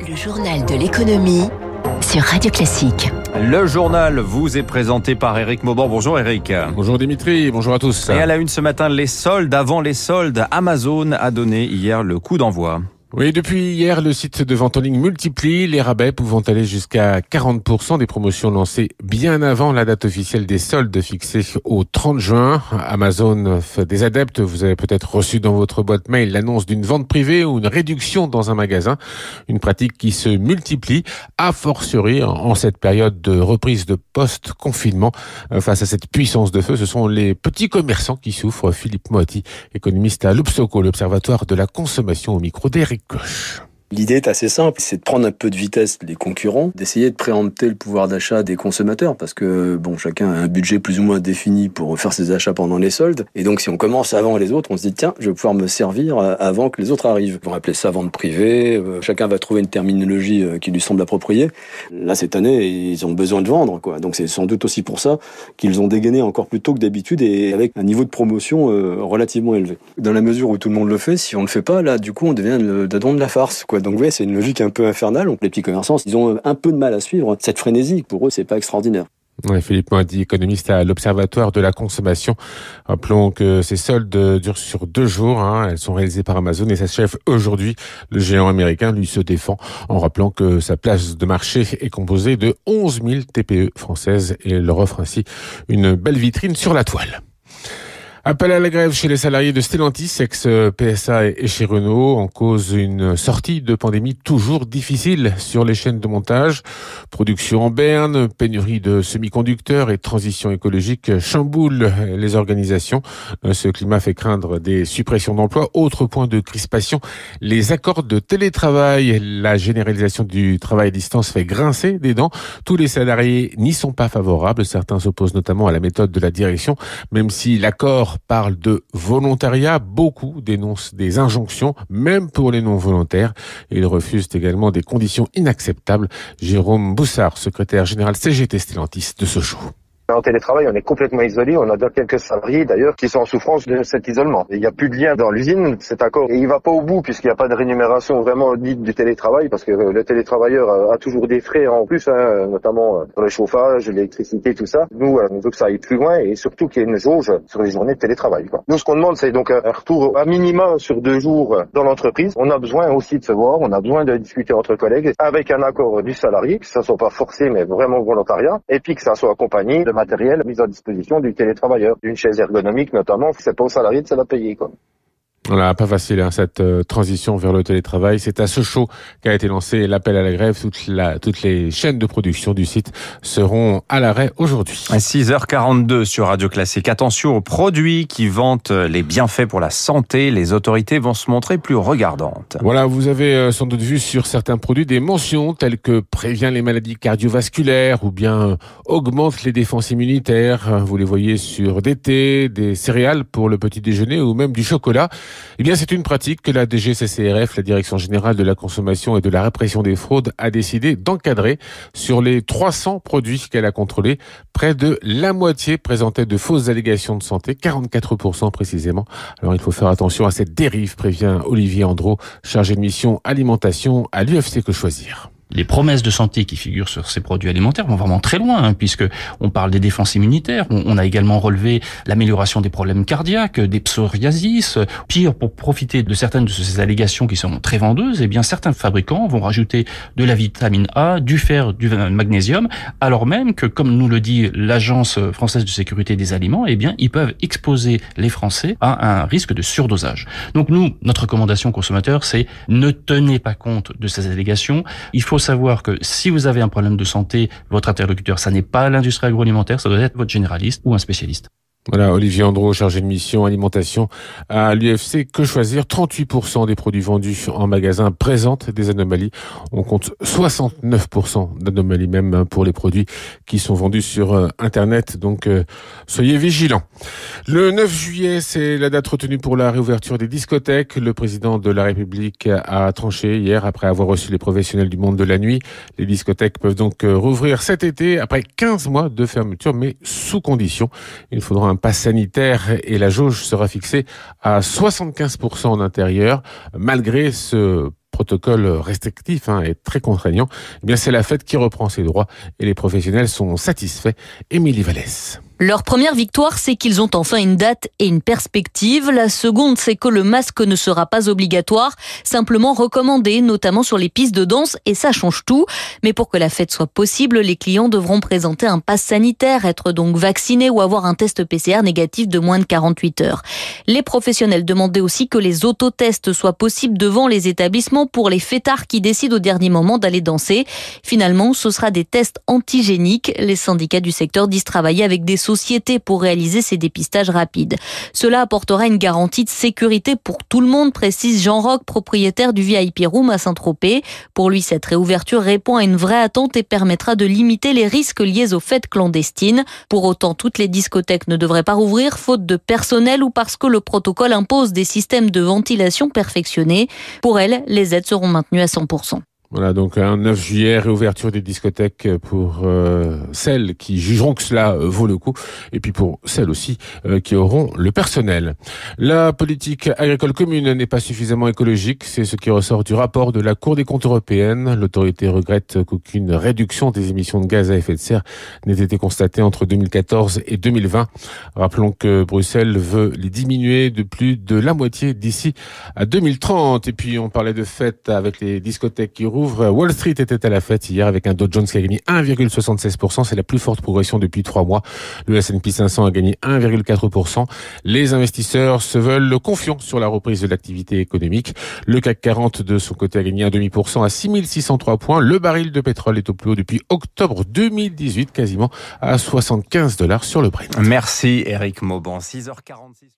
Le journal de l'économie sur Radio Classique. Le journal vous est présenté par Eric Mauban. Bonjour Eric. Bonjour Dimitri, bonjour à tous. Et à la une ce matin, les soldes. Avant les soldes, Amazon a donné hier le coup d'envoi. Oui, depuis hier, le site de vente en ligne multiplie les rabais pouvant aller jusqu'à 40% des promotions lancées bien avant la date officielle des soldes fixée au 30 juin. Amazon fait des adeptes. Vous avez peut-être reçu dans votre boîte mail l'annonce d'une vente privée ou une réduction dans un magasin. Une pratique qui se multiplie a fortiori en cette période de reprise de post-confinement. Face à cette puissance de feu, ce sont les petits commerçants qui souffrent. Philippe Moati, économiste à l'Obsoco, l'Observatoire de la consommation au micro d'Eric Gosh. L'idée est assez simple, c'est de prendre un peu de vitesse les concurrents, d'essayer de préempter le pouvoir d'achat des consommateurs, parce que bon, chacun a un budget plus ou moins défini pour faire ses achats pendant les soldes, et donc si on commence avant les autres, on se dit tiens, je vais pouvoir me servir avant que les autres arrivent. On va appeler ça vente privée, euh, chacun va trouver une terminologie euh, qui lui semble appropriée. Là, cette année, ils ont besoin de vendre, quoi. Donc c'est sans doute aussi pour ça qu'ils ont dégainé encore plus tôt que d'habitude et avec un niveau de promotion euh, relativement élevé. Dans la mesure où tout le monde le fait, si on le fait pas, là, du coup, on devient le dadon de la farce, quoi. Donc oui, c'est une logique un peu infernale. Donc les petits commerçants, ils ont un peu de mal à suivre cette frénésie. Pour eux, c'est pas extraordinaire. Ouais, Philippe Moadi, économiste à l'Observatoire de la consommation. Rappelons que ces soldes durent sur deux jours. Hein. Elles sont réalisées par Amazon et sa chef aujourd'hui. Le géant américain, lui, se défend en rappelant que sa place de marché est composée de 11 000 TPE françaises et leur offre ainsi une belle vitrine sur la toile. Appel à la grève chez les salariés de Stellantis, ex-PSA et chez Renault, en cause une sortie de pandémie toujours difficile sur les chaînes de montage. Production en berne, pénurie de semi-conducteurs et transition écologique chamboulent les organisations. Ce climat fait craindre des suppressions d'emplois. Autre point de crispation, les accords de télétravail. La généralisation du travail à distance fait grincer des dents. Tous les salariés n'y sont pas favorables. Certains s'opposent notamment à la méthode de la direction, même si l'accord parle de volontariat. Beaucoup dénoncent des injonctions, même pour les non-volontaires. Ils refusent également des conditions inacceptables. Jérôme Boussard, secrétaire général CGT Stellantis de Sochaux. En télétravail, on est complètement isolé. On a quelques salariés d'ailleurs qui sont en souffrance de cet isolement. Il n'y a plus de lien dans l'usine, cet accord. Et il va pas au bout puisqu'il n'y a pas de rémunération vraiment dite du télétravail parce que le télétravailleur a toujours des frais en plus, hein, notamment pour le chauffage, l'électricité, tout ça. Nous, on veut que ça aille plus loin et surtout qu'il y ait une jauge sur les journées de télétravail. Quoi. Nous, ce qu'on demande, c'est donc un retour à minima sur deux jours dans l'entreprise. On a besoin aussi de se voir, on a besoin de discuter entre collègues avec un accord du salarié, que ça soit pas forcé mais vraiment volontariat, et puis que ça soit accompagné de matériel mis à disposition du télétravailleur, d'une chaise ergonomique notamment, c'est pas au salarié de se la payer. Quoi. Voilà, pas facile hein, cette euh, transition vers le télétravail. C'est à Sochaux qu'a été lancé l'appel à la grève. Toute la, toutes les chaînes de production du site seront à l'arrêt aujourd'hui. À 6h42 sur Radio Classique. Attention aux produits qui vantent les bienfaits pour la santé. Les autorités vont se montrer plus regardantes. Voilà, vous avez euh, sans doute vu sur certains produits des mentions telles que prévient les maladies cardiovasculaires ou bien augmente les défenses immunitaires. Vous les voyez sur des thés, des céréales pour le petit déjeuner ou même du chocolat. Eh bien, c'est une pratique que la DGCCRF, la Direction générale de la consommation et de la répression des fraudes, a décidé d'encadrer. Sur les 300 produits qu'elle a contrôlés, près de la moitié présentaient de fausses allégations de santé, 44% précisément. Alors, il faut faire attention à cette dérive, prévient Olivier Andro, chargé de mission alimentation à l'UFC Que Choisir les promesses de santé qui figurent sur ces produits alimentaires vont vraiment très loin, hein, puisque on parle des défenses immunitaires. On, a également relevé l'amélioration des problèmes cardiaques, des psoriasis. Pire, pour profiter de certaines de ces allégations qui sont très vendeuses, eh bien certains fabricants vont rajouter de la vitamine A, du fer, du magnésium, alors même que, comme nous le dit l'Agence française de sécurité des aliments, eh bien ils peuvent exposer les Français à un risque de surdosage. Donc nous, notre recommandation consommateur, c'est ne tenez pas compte de ces allégations. Il faut savoir que si vous avez un problème de santé, votre interlocuteur, ça n'est pas l'industrie agroalimentaire, ça doit être votre généraliste ou un spécialiste. Voilà, Olivier Andro, chargé de mission alimentation à l'UFC. Que choisir? 38% des produits vendus en magasin présentent des anomalies. On compte 69% d'anomalies même hein, pour les produits qui sont vendus sur euh, Internet. Donc, euh, soyez vigilants. Le 9 juillet, c'est la date retenue pour la réouverture des discothèques. Le président de la République a tranché hier après avoir reçu les professionnels du monde de la nuit. Les discothèques peuvent donc euh, rouvrir cet été après 15 mois de fermeture, mais sous condition. Il faudra pass sanitaire et la jauge sera fixée à 75% en intérieur, malgré ce protocole restrictif hein, est très contraignant, eh bien c'est la fête qui reprend ses droits et les professionnels sont satisfaits. Émilie Vallès. Leur première victoire, c'est qu'ils ont enfin une date et une perspective. La seconde, c'est que le masque ne sera pas obligatoire, simplement recommandé, notamment sur les pistes de danse, et ça change tout. Mais pour que la fête soit possible, les clients devront présenter un pass sanitaire, être donc vaccinés ou avoir un test PCR négatif de moins de 48 heures. Les professionnels demandaient aussi que les autotests soient possibles devant les établissements pour les fêtards qui décident au dernier moment d'aller danser. Finalement, ce sera des tests antigéniques. Les syndicats du secteur disent travailler avec des pour réaliser ces dépistages rapides. Cela apportera une garantie de sécurité pour tout le monde, précise Jean Roch, propriétaire du VIP Room à Saint-Tropez. Pour lui, cette réouverture répond à une vraie attente et permettra de limiter les risques liés aux fêtes clandestines. Pour autant, toutes les discothèques ne devraient pas rouvrir faute de personnel ou parce que le protocole impose des systèmes de ventilation perfectionnés. Pour elles, les aides seront maintenues à 100%. Voilà, donc un 9 juillet, réouverture des discothèques pour euh, celles qui jugeront que cela euh, vaut le coup, et puis pour celles aussi euh, qui auront le personnel. La politique agricole commune n'est pas suffisamment écologique, c'est ce qui ressort du rapport de la Cour des comptes européenne. L'autorité regrette qu'aucune réduction des émissions de gaz à effet de serre n'ait été constatée entre 2014 et 2020. Rappelons que Bruxelles veut les diminuer de plus de la moitié d'ici à 2030. Et puis on parlait de fête avec les discothèques qui roulent Wall Street était à la fête hier avec un Dow Jones qui a gagné 1,76%. C'est la plus forte progression depuis trois mois. Le S&P 500 a gagné 1,4%. Les investisseurs se veulent confiants sur la reprise de l'activité économique. Le CAC 40 de son côté a gagné un demi pour cent à 6603 points. Le baril de pétrole est au plus haut depuis octobre 2018, quasiment à 75 dollars sur le Brent. Merci Eric Mauban. 6h46.